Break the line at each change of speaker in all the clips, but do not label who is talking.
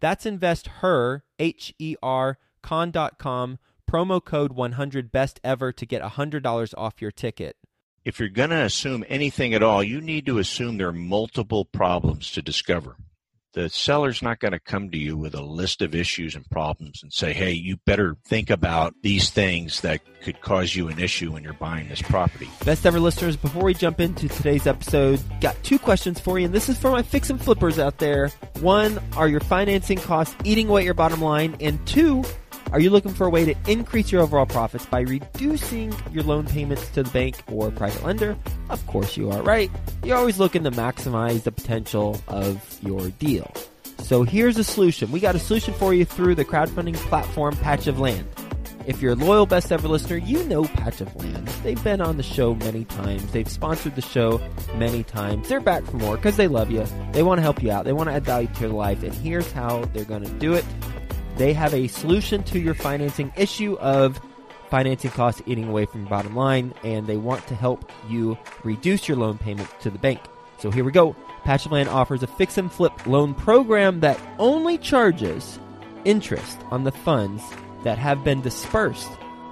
That's investher, H E R, con.com promo code 100 best ever to get $100 off your ticket.
If you're going to assume anything at all, you need to assume there are multiple problems to discover. The seller's not going to come to you with a list of issues and problems and say, hey, you better think about these things that could cause you an issue when you're buying this property.
Best ever listeners, before we jump into today's episode, got two questions for you, and this is for my fix and flippers out there. One, are your financing costs eating away at your bottom line? And two, are you looking for a way to increase your overall profits by reducing your loan payments to the bank or private lender? Of course you are, right? You're always looking to maximize the potential of your deal. So here's a solution. We got a solution for you through the crowdfunding platform Patch of Land. If you're a loyal best ever listener, you know Patch of Land. They've been on the show many times. They've sponsored the show many times. They're back for more because they love you. They want to help you out. They want to add value to your life. And here's how they're going to do it. They have a solution to your financing issue of financing costs eating away from your bottom line, and they want to help you reduce your loan payment to the bank. So here we go. Patch of Land offers a fix and flip loan program that only charges interest on the funds that have been dispersed,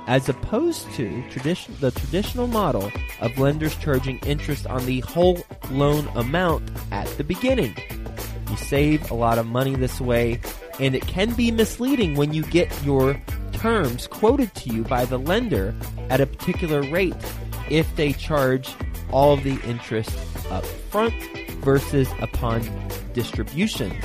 as opposed to tradition, the traditional model of lenders charging interest on the whole loan amount at the beginning. You save a lot of money this way, and it can be misleading when you get your terms quoted to you by the lender at a particular rate if they charge all of the interest up front versus upon distributions.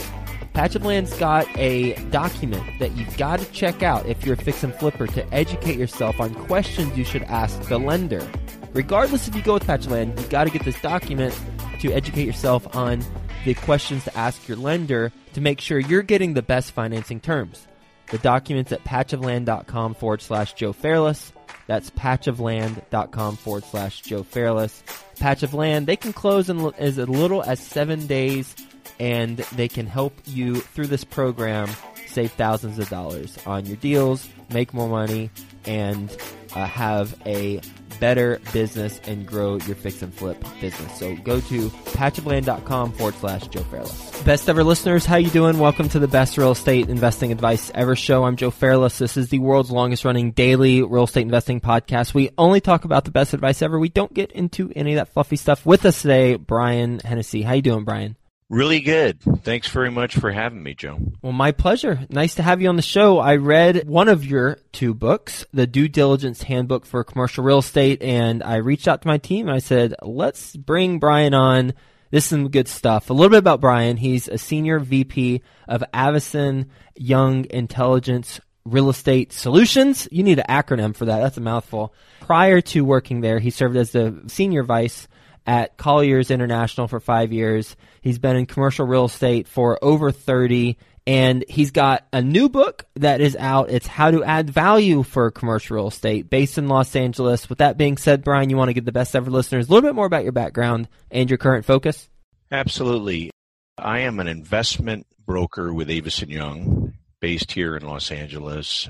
Patch of Land's got a document that you've got to check out if you're a fix and flipper to educate yourself on questions you should ask the lender. Regardless if you go with Patch of Land, you've got to get this document to educate yourself on the questions to ask your lender to make sure you're getting the best financing terms. The documents at patchofland.com forward slash Joe Fairless. That's patchofland.com forward slash Joe Fairless. Patch of Land, they can close in as little as seven days and they can help you through this program save thousands of dollars on your deals, make more money, and uh, have a better business and grow your fix and flip business. So go to patchofland.com forward slash Joe Fairless. Best ever listeners, how you doing? Welcome to the best real estate investing advice ever show. I'm Joe Fairless. This is the world's longest running daily real estate investing podcast. We only talk about the best advice ever. We don't get into any of that fluffy stuff. With us today, Brian Hennessy. How you doing, Brian?
Really good. Thanks very much for having me, Joe.
Well, my pleasure. Nice to have you on the show. I read one of your two books, The Due Diligence Handbook for Commercial Real Estate, and I reached out to my team and I said, let's bring Brian on. This is some good stuff. A little bit about Brian. He's a senior VP of Avison Young Intelligence Real Estate Solutions. You need an acronym for that. That's a mouthful. Prior to working there, he served as the senior vice at Colliers International for five years. He's been in commercial real estate for over 30 and he's got a new book that is out. It's how to add value for commercial real estate based in Los Angeles. With that being said, Brian, you want to give the best ever listeners a little bit more about your background and your current focus?
Absolutely. I am an investment broker with Avison Young based here in Los Angeles.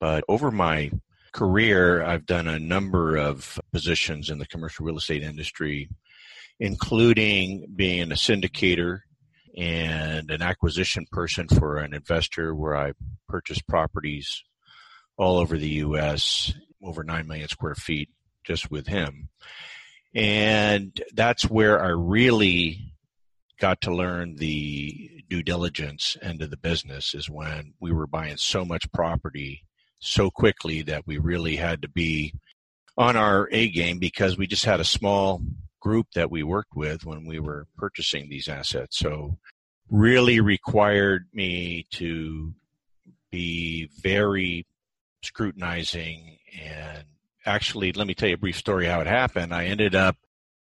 But over my career, I've done a number of positions in the commercial real estate industry, including being a syndicator and an acquisition person for an investor where I purchased properties all over the U.S., over 9 million square feet just with him. And that's where I really got to learn the due diligence end of the business is when we were buying so much property so quickly that we really had to be on our A game because we just had a small group that we worked with when we were purchasing these assets. So really required me to be very scrutinizing and actually let me tell you a brief story how it happened. I ended up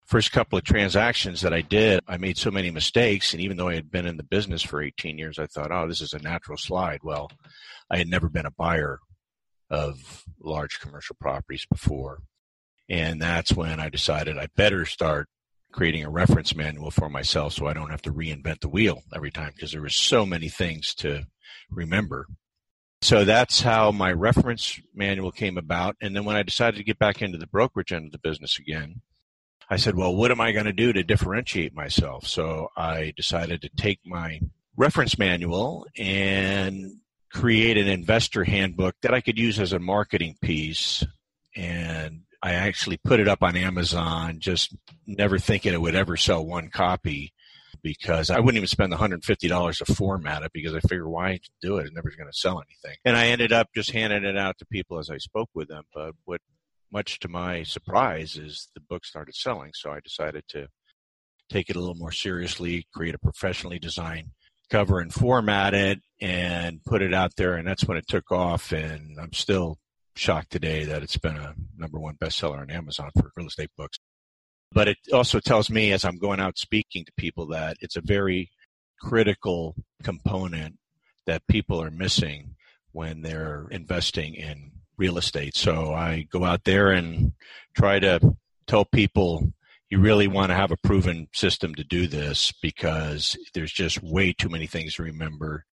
first couple of transactions that I did, I made so many mistakes. And even though I had been in the business for 18 years, I thought, oh, this is a natural slide. Well, I had never been a buyer of large commercial properties before. And that's when I decided I better start creating a reference manual for myself so I don't have to reinvent the wheel every time because there were so many things to remember. So that's how my reference manual came about. And then when I decided to get back into the brokerage end of the business again, I said, well, what am I going to do to differentiate myself? So I decided to take my reference manual and create an investor handbook that I could use as a marketing piece. And I actually put it up on Amazon, just never thinking it would ever sell one copy because I wouldn't even spend the $150 to format it because I figured why do it? It's never going to sell anything. And I ended up just handing it out to people as I spoke with them. But what much to my surprise is the book started selling. So I decided to take it a little more seriously, create a professionally designed cover and format it and put it out there. And that's when it took off. And I'm still shocked today that it's been a number one bestseller on Amazon for real estate books. But it also tells me as I'm going out speaking to people that it's a very critical component that people are missing when they're investing in real estate. So I go out there and try to tell people you really want to have a proven system to do this because there's just way too many things to remember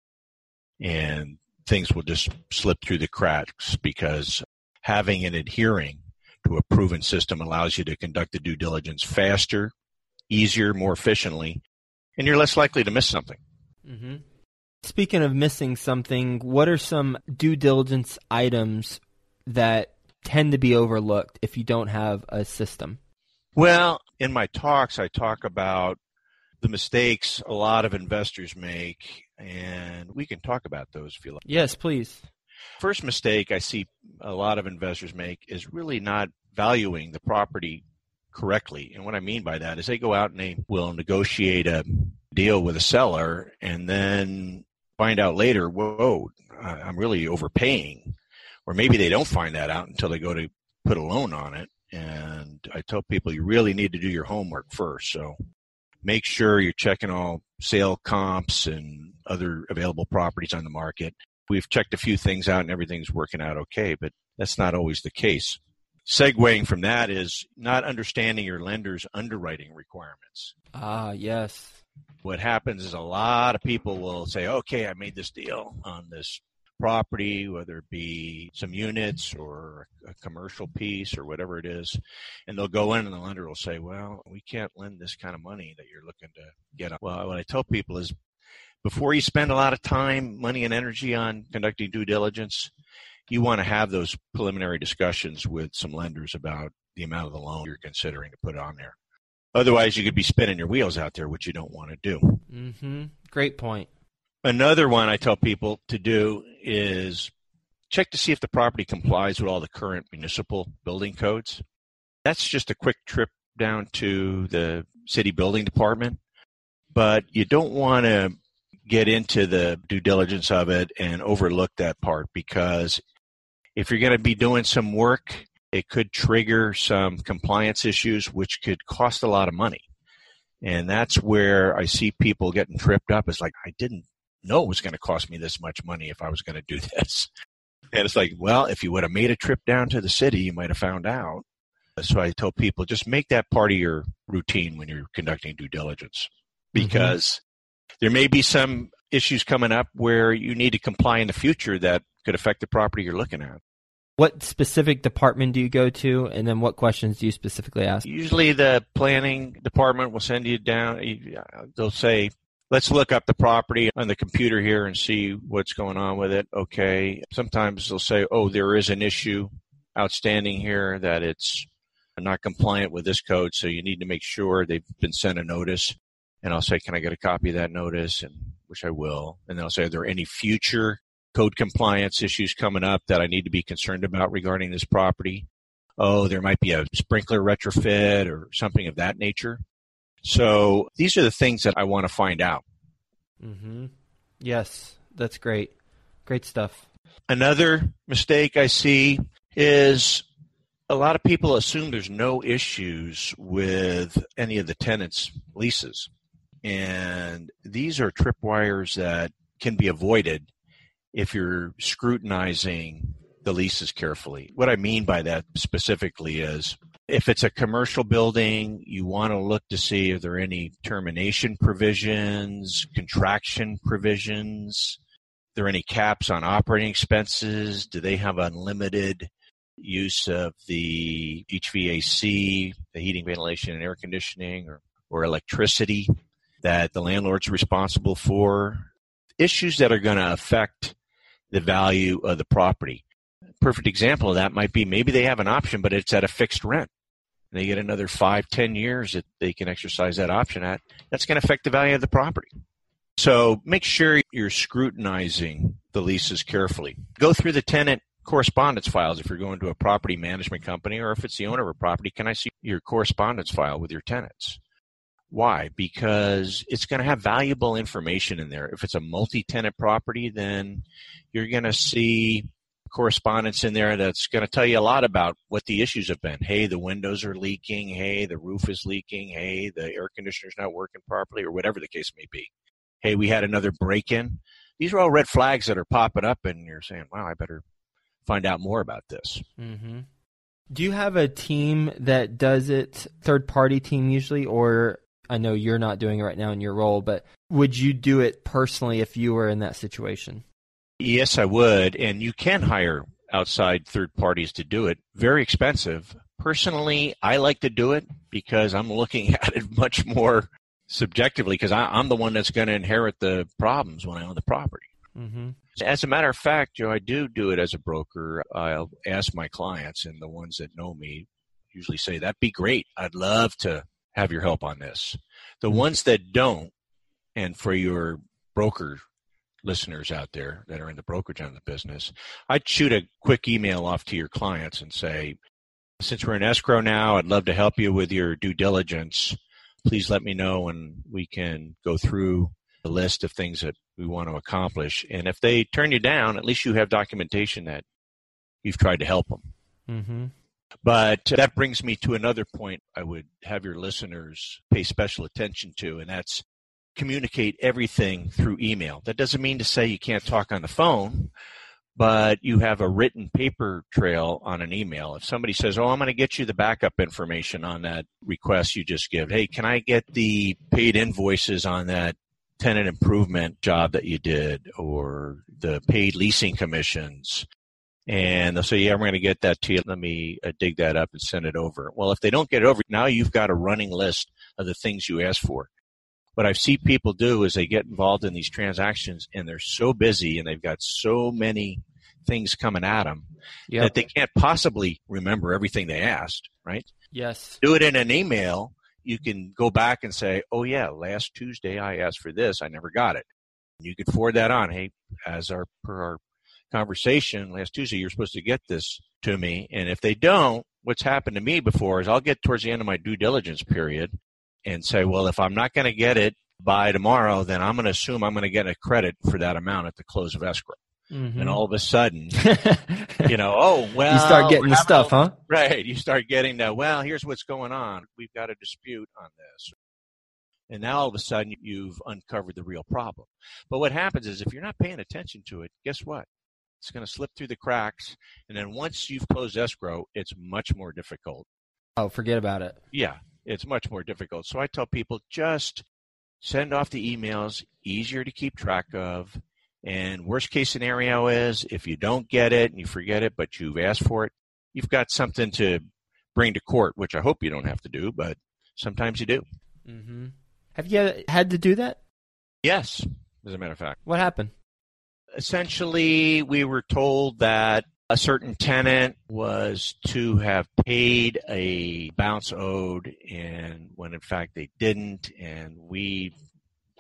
and things will just slip through the cracks because having and adhering to a proven system allows you to conduct the due diligence faster, easier, more efficiently, and you're less likely to miss something.
Mm-hmm. Speaking of missing something, what are some due diligence items that tend to be overlooked if you don't have a system?
Well, in my talks, I talk about the mistakes a lot of investors make, and we can talk about those if you like.
Yes, please.
First mistake I see a lot of investors make is really not valuing the property correctly. And what I mean by that is they go out and they will negotiate a deal with a seller and then find out later, whoa, I'm really overpaying or maybe they don't find that out until they go to put a loan on it. And I tell people you really need to do your homework first. So make sure you're checking all sale comps and other available properties on the market. We've checked a few things out and everything's working out okay, but that's not always the case. Segueing from that is not understanding your lender's underwriting requirements.
Ah, yes.
What happens is a lot of people will say, okay, I made this deal on this property, whether it be some units or a commercial piece or whatever it is, and they'll go in and the lender will say, "Well, we can't lend this kind of money that you're looking to get." Well, what I tell people is, before you spend a lot of time, money, and energy on conducting due diligence, you want to have those preliminary discussions with some lenders about the amount of the loan you're considering to put on there. Otherwise, you could be spinning your wheels out there, which you don't want to do.
Mm-hmm. Great point.
Another one I tell people to do is check to see if the property complies with all the current municipal building codes. That's just a quick trip down to the city building department, but you don't want to get into the due diligence of it and overlook that part because if you're going to be doing some work, it could trigger some compliance issues, which could cost a lot of money. And that's where I see people getting tripped up. It's like, I didn't know it was going to cost me this much money if I was going to do this. And it's like, well, if you would have made a trip down to the city, you might have found out. So I tell people just make that part of your routine when you're conducting due diligence mm-hmm. because mm-hmm. there may be some issues coming up where you need to comply in the future that could affect the property you're looking at.
What specific department do you go to, and then what questions do you specifically ask?
Usually, the planning department will send you down. They'll say, let's look up the property on the computer here and see what's going on with it. Okay. Sometimes they'll say, oh, there is an issue outstanding here that it's not compliant with this code. So you need to make sure they've been sent a notice. And I'll say, can I get a copy of that notice? And which I will. And then I'll say, are there any future code compliance issues coming up that I need to be concerned about regarding this property. Oh, there might be a sprinkler retrofit or something of that nature. So these are the things that I want to find out.
Mm-hmm. Yes, that's great. Great stuff.
Another mistake I see is a lot of people assume there's no issues with any of the tenants' leases. And these are tripwires that can be avoided if you're scrutinizing the leases carefully. What I mean by that specifically is if it's a commercial building, you want to look to see if there are any termination provisions, contraction provisions. Are there any caps on operating expenses? Do they have unlimited use of the HVAC, the heating, ventilation, and air conditioning, or, or electricity that the landlord's responsible for. Issues that are going to affect the value of the property. Perfect example of that might be maybe they have an option, but it's at a fixed rent. They get another five, ten years that they can exercise that option at. That's going to affect the value of the property. So make sure you're scrutinizing the leases carefully. Go through the tenant correspondence files if you're going to a property management company or if it's the owner of a property. Can I see your correspondence file with your tenants? Why? Because it's going to have valuable information in there. If it's a multi tenant property, then you're going to see correspondence in there that's going to tell you a lot about what the issues have been. Hey, the windows are leaking. Hey, the roof is leaking. Hey, the air conditioner's not working properly, or whatever the case may be. Hey, we had another break in. These are all red flags that are popping up, and you're saying, wow, I better find out more about this.
Mm-hmm. Do you have a team that does it, third party team usually, or I know you're not doing it right now in your role, but would you do it personally if you were in that situation?
Yes, I would. And you can hire outside third parties to do it. Very expensive. Personally, I like to do it because I'm looking at it much more subjectively because I'm the one that's going to inherit the problems when I own the property. Mm-hmm. As a matter of fact, Joe, I do do it as a broker. I'll ask my clients, and the ones that know me usually say, That'd be great. I'd love to have your help on this. The mm-hmm. ones that don't, and for your broker listeners out there that are in the brokerage end of the business, I'd shoot a quick email off to your clients and say, since we're in escrow now, I'd love to help you with your due diligence. Please let me know and we can go through the list of things that we want to accomplish. And if they turn you down, at least you have documentation that you've tried to help them. Mm-hmm. But that brings me to another point I would have your listeners pay special attention to, and that's communicate everything through email. That doesn't mean to say you can't talk on the phone, but you have a written paper trail on an email. If somebody says, Oh, I'm going to get you the backup information on that request you just give, hey, can I get the paid invoices on that tenant improvement job that you did or the paid leasing commissions? And they'll say, yeah, I'm going to get that to you. Let me uh, dig that up and send it over. Well, if they don't get it over, now you've got a running list of the things you asked for. What I've seen people do is they get involved in these transactions and they're so busy and they've got so many things coming at them yep. that they can't possibly remember everything they asked, right?
Yes.
Do it in an email. You can go back and say, oh, yeah, last Tuesday I asked for this. I never got it. You could forward that on. Hey, as our per our conversation last Tuesday, you're supposed to get this to me. And if they don't, what's happened to me before is I'll get towards the end of my due diligence period and say, well, if I'm not going to get it by tomorrow, then I'm going to assume I'm going to get a credit for that amount at the close of escrow. Mm-hmm. And all of a sudden, you know, oh, well.
You start getting the stuff, huh?
Right. You start getting the, well, here's what's going on. We've got a dispute on this. And now all of a sudden you've uncovered the real problem. But what happens is if you're not paying attention to it, guess what? It's going to slip through the cracks. And then once you've closed escrow, it's much more difficult.
Oh, forget about it.
Yeah, it's much more difficult. So I tell people just send off the emails, easier to keep track of. And worst case scenario is if you don't get it and you forget it, but you've asked for it, you've got something to bring to court, which I hope you don't have to do, but sometimes you do.
Mm-hmm. Have you had to do that?
Yes, as a matter of fact.
What happened?
essentially, we were told that a certain tenant was to have paid a bounce owed, and when in fact they didn't, and we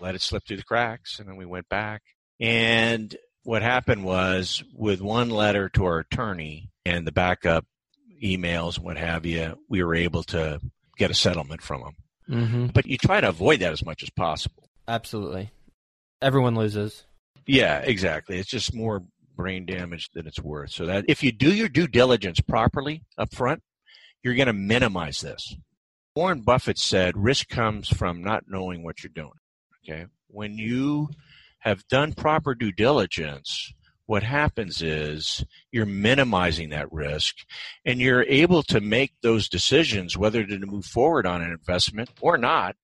let it slip through the cracks, and then we went back. And what happened was with one letter to our attorney and the backup emails and what have you, we were able to get a settlement from them.
Mm-hmm.
But you try to avoid that as much as possible.
Absolutely. Everyone loses.
Yeah, exactly. It's just more brain damage than it's worth. So that if you do your due diligence properly up front, you're going to minimize this. Warren Buffett said risk comes from not knowing what you're doing. Okay. When you have done proper due diligence, what happens is you're minimizing that risk and you're able to make those decisions whether to move forward on an investment or not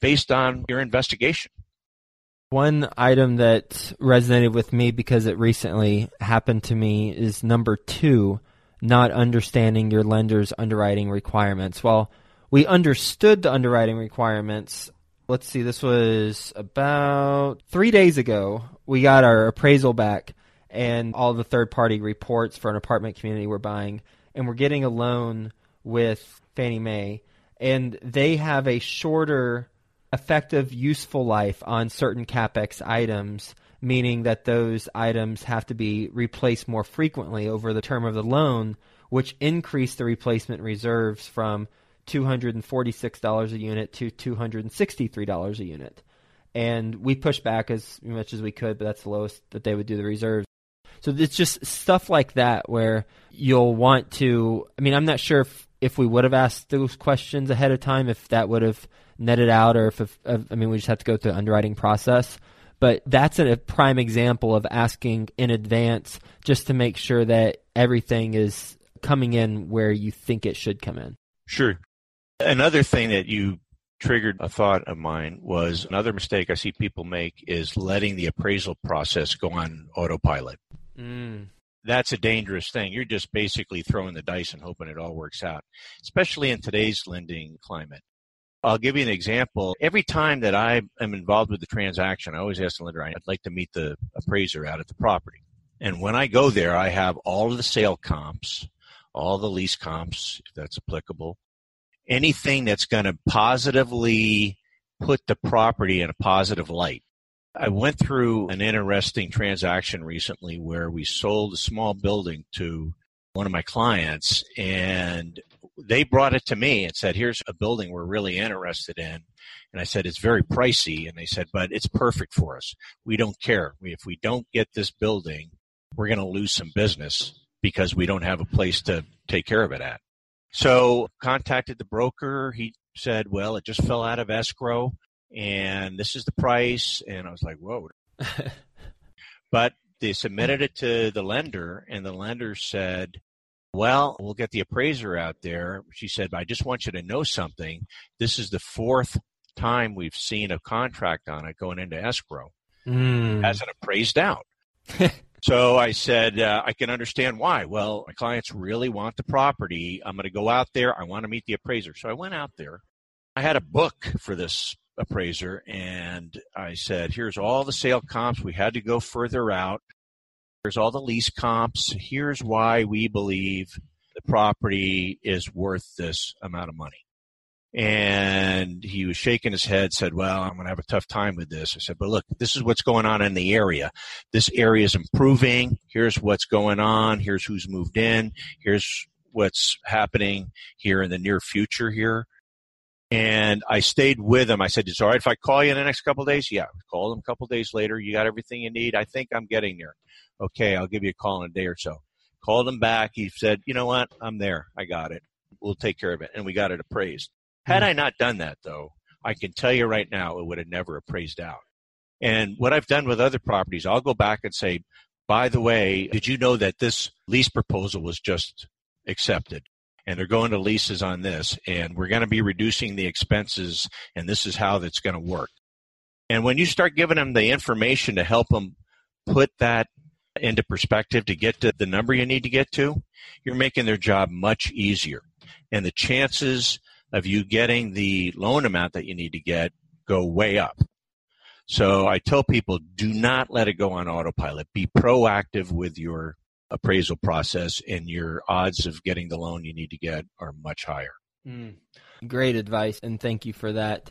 based on your investigation.
One item that resonated with me because it recently happened to me is number two, not understanding your lender's underwriting requirements. Well, we understood the underwriting requirements. Let's see, this was about three days ago. We got our appraisal back and all the third party reports for an apartment community we're buying, and we're getting a loan with Fannie Mae, and they have a shorter effective useful life on certain capex items, meaning that those items have to be replaced more frequently over the term of the loan, which increase the replacement reserves from $246 a unit to $263 a unit. And we pushed back as much as we could, but that's the lowest that they would do the reserves. So it's just stuff like that where you'll want to. I mean, I'm not sure if, if we would have asked those questions ahead of time, if that would have netted out, or if, if I mean, we just have to go through the underwriting process. But that's a prime example of asking in advance just to make sure that everything is coming in where you think it should come in.
Sure. Another thing that you triggered a thought of mine was another mistake I see people make is letting the appraisal process go on autopilot.
Mm.
That's a dangerous thing. You're just basically throwing the dice and hoping it all works out, especially in today's lending climate. I'll give you an example. Every time that I am involved with the transaction, I always ask the lender, I'd like to meet the appraiser out at the property. And when I go there, I have all of the sale comps, all the lease comps, if that's applicable, anything that's going to positively put the property in a positive light. I went through an interesting transaction recently where we sold a small building to one of my clients and they brought it to me and said, here's a building we're really interested in. And I said, it's very pricey. And they said, but it's perfect for us. We don't care. If we don't get this building, we're going to lose some business because we don't have a place to take care of it at. So contacted the broker. He said, well, it just fell out of escrow and this is the price. And I was like, whoa. but they submitted it to the lender and the lender said, well, we'll get the appraiser out there. She said, I just want you to know something. This is the fourth time we've seen a contract on it going into escrow.
Mm.
Hasn't appraised out. so I said, uh, I can understand why. Well, my clients really want the property. I'm going to go out there. I want to meet the appraiser. So I went out there. I had a book for this appraiser and I said, here's all the sale comps. We had to go further out. Here's all the lease comps. Here's why we believe the property is worth this amount of money. And he was shaking his head, said, Well, I'm going to have a tough time with this. I said, But look, this is what's going on in the area. This area is improving. Here's what's going on. Here's who's moved in. Here's what's happening here in the near future here. And I stayed with him. I said, It's all right if I call you in the next couple days? Yeah. Called him a couple days later. You got everything you need? I think I'm getting there okay, I'll give you a call in a day or so. Called him back. He said, you know what? I'm there. I got it. We'll take care of it. And we got it appraised. Had hmm. I not done that though, I can tell you right now, it would have never appraised out. And what I've done with other properties, I'll go back and say, by the way, did you know that this lease proposal was just accepted? And they're going to leases on this, and we're going to be reducing the expenses, and this is how that's going to work. And when you start giving them the information to help them put that into perspective to get to the number you need to get to, you're making their job much easier. And the chances of you getting the loan amount that you need to get go way up. So I tell people do not let it go on autopilot. Be proactive with your appraisal process, and your odds of getting the loan you need to get are much higher.
Mm. Great advice, and thank you for that.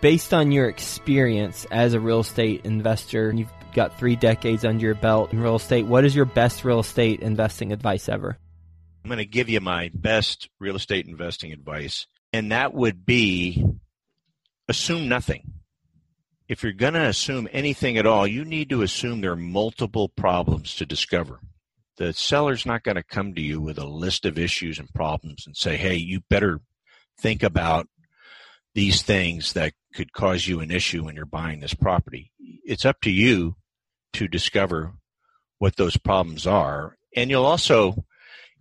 Based on your experience as a real estate investor, you've got three decades under your belt in real estate. What is your best real estate investing advice ever?
I'm going to give you my best real estate investing advice, and that would be assume nothing. If you're going to assume anything at all, you need to assume there are multiple problems to discover. The seller's not going to come to you with a list of issues and problems and say, hey, you better think about these things that could cause you an issue when you're buying this property. It's up to you to discover what those problems are. And you'll also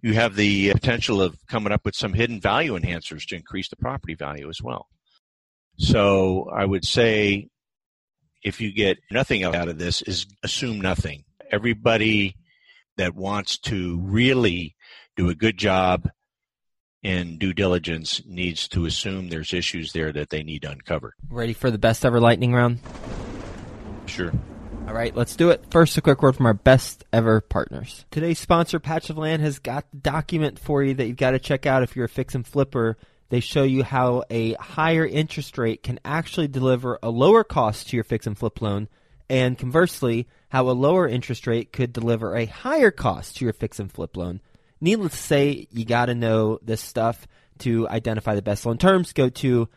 you have the potential of coming up with some hidden value enhancers to increase the property value as well. So I would say if you get nothing out of this is assume nothing. Everybody that wants to really do a good job in due diligence needs to assume there's issues there that they need to uncover.
Ready for the best ever lightning round?
Sure.
All right, let's do it. First, a quick word from our best ever partners. Today's sponsor, Patch of Land, has got the document for you that you've got to check out if you're a fix and flipper. They show you how a higher interest rate can actually deliver a lower cost to your fix and flip loan, and conversely, how a lower interest rate could deliver a higher cost to your fix and flip loan. Needless to say, you got to know this stuff to identify the best loan terms. Go to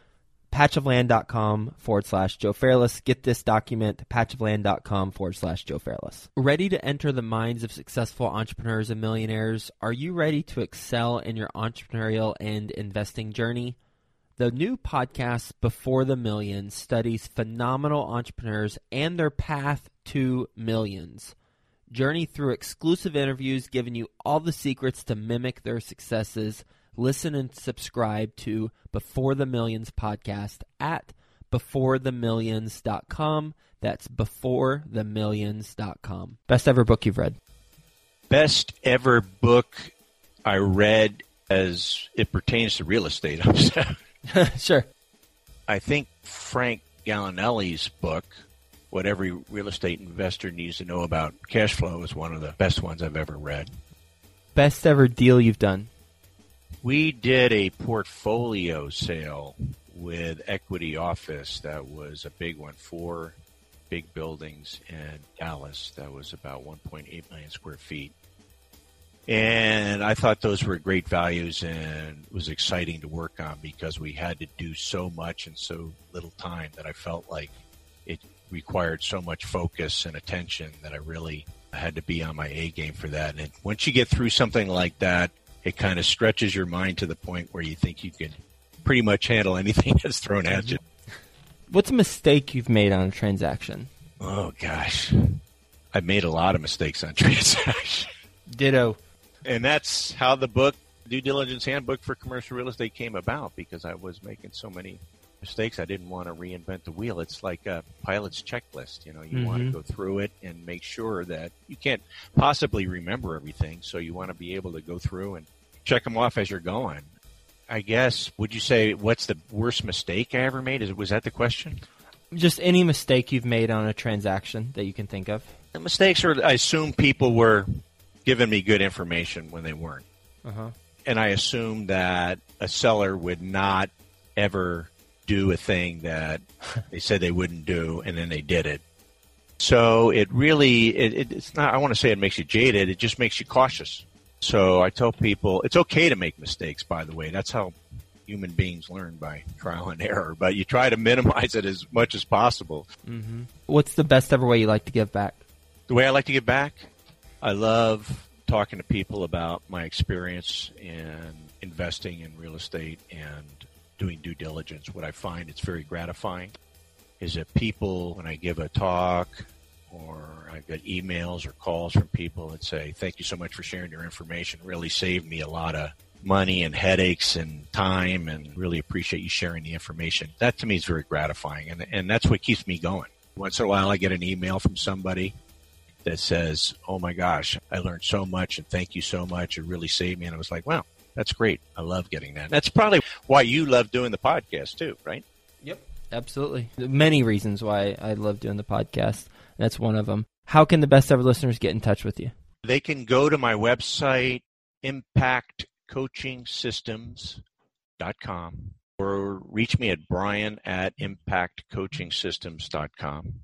patchofland.com forward slash Joe Fairless. Get this document, patchofland.com forward slash Joe Fairless. Ready to enter the minds of successful entrepreneurs and millionaires? Are you ready to excel in your entrepreneurial and investing journey? The new podcast, Before the Millions, studies phenomenal entrepreneurs and their path to millions. Journey through exclusive interviews giving you all the secrets to mimic their successes – listen and subscribe to Before the Millions podcast at beforethemillions.com. That's beforethemillions.com. Best ever book you've read?
Best ever book I read as it pertains to real estate.
sure.
I think Frank Gallinelli's book, What Every Real Estate Investor Needs to Know About Cash Flow, is one of the best ones I've ever read.
Best ever deal you've done?
We did a portfolio sale with Equity Office that was a big one. Four big buildings in Dallas that was about 1.8 million square feet. And I thought those were great values and it was exciting to work on because we had to do so much in so little time that I felt like it required so much focus and attention that I really had to be on my A game for that. And once you get through something like that, it kind of stretches your mind to the point where you think you can pretty much handle anything that's thrown at you.
What's a mistake you've made on a transaction?
Oh gosh, I've made a lot of mistakes on transactions.
Ditto.
And that's how the book, Due Diligence Handbook for Commercial Real Estate, came about because I was making so many mistakes. I didn't want to reinvent the wheel. It's like a pilot's checklist. You know, you mm-hmm. want to go through it and make sure that you can't possibly remember everything. So you want to be able to go through and check them off as you're going. I guess. Would you say what's the worst mistake I ever made? Is was that the question?
Just any mistake you've made on a transaction that you can think of.
The mistakes are. I assume people were giving me good information when they weren't, uh-huh. and I assumed that a seller would not ever do a thing that they said they wouldn't do, and then they did it. So it really, it, it, it's not. I want to say it makes you jaded. It just makes you cautious. So I tell people it's okay to make mistakes, by the way. That's how human beings learn by trial and error, but you try to minimize it as much as possible.
Mm-hmm. What's the best ever way you like to give back?
The way I like to give back? I love talking to people about my experience in investing in real estate and doing due diligence. What I find it's very gratifying is that people, when I give a talk or I get emails or calls from people that say, "Thank you so much for sharing your information. Really saved me a lot of money and headaches and time, and really appreciate you sharing the information." That to me is very gratifying, and and that's what keeps me going. Once in a while, I get an email from somebody that says, "Oh my gosh, I learned so much, and thank you so much. It really saved me." And I was like, "Wow, that's great. I love getting that." That's probably why you love doing the podcast too, right?
Yep, absolutely. Many reasons why I love doing the podcast. That's one of them. How can the best ever listeners get in touch with you?
They can go to my website, impactcoachingsystems.com, or reach me at brian at impactcoachingsystems.com.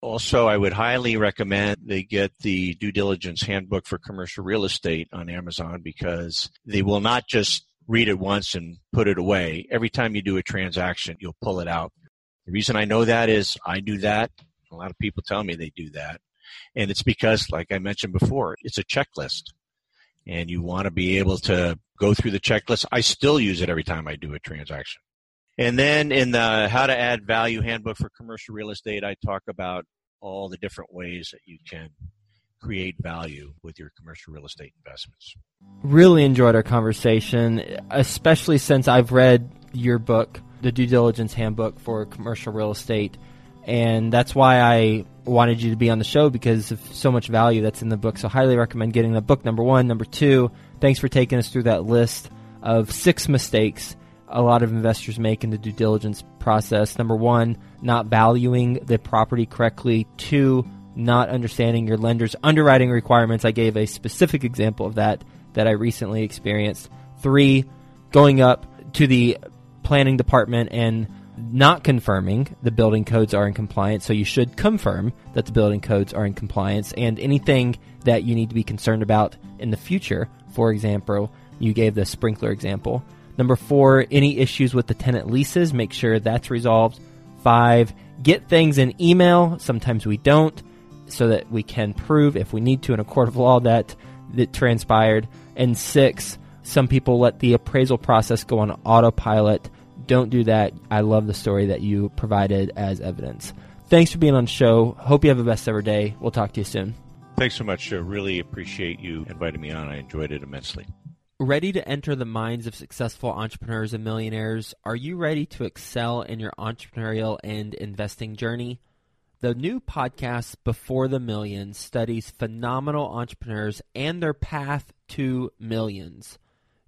Also, I would highly recommend they get the due diligence handbook for commercial real estate on Amazon because they will not just read it once and put it away. Every time you do a transaction, you'll pull it out. The reason I know that is I do that. A lot of people tell me they do that. And it's because, like I mentioned before, it's a checklist. And you want to be able to go through the checklist. I still use it every time I do a transaction. And then in the How to Add Value Handbook for Commercial Real Estate, I talk about all the different ways that you can create value with your commercial real estate investments.
Really enjoyed our conversation, especially since I've read your book, The Due Diligence Handbook for Commercial Real Estate. And that's why I wanted you to be on the show because of so much value that's in the book. So, highly recommend getting the book, number one. Number two, thanks for taking us through that list of six mistakes a lot of investors make in the due diligence process. Number one, not valuing the property correctly. Two, not understanding your lender's underwriting requirements. I gave a specific example of that that I recently experienced. Three, going up to the planning department and not confirming the building codes are in compliance. So you should confirm that the building codes are in compliance and anything that you need to be concerned about in the future. For example, you gave the sprinkler example. Number four, any issues with the tenant leases, make sure that's resolved. Five, get things in email. Sometimes we don't, so that we can prove, if we need to, in a court of law that that transpired. And six, some people let the appraisal process go on autopilot. Don't do that. I love the story that you provided as evidence. Thanks for being on the show. Hope you have a best ever day. We'll talk to you soon.
Thanks so much. Joe. Really appreciate you inviting me on. I enjoyed it immensely.
Ready to enter the minds of successful entrepreneurs and millionaires? Are you ready to excel in your entrepreneurial and investing journey? The new podcast, Before the Millions, studies phenomenal entrepreneurs and their path to millions.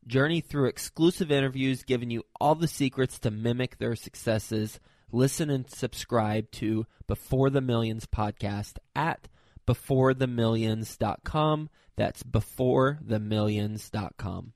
Journey through exclusive interviews giving you all the secrets to mimic their successes. Listen and subscribe to Before the Millions podcast at beforethemillions.com. That's beforethemillions.com.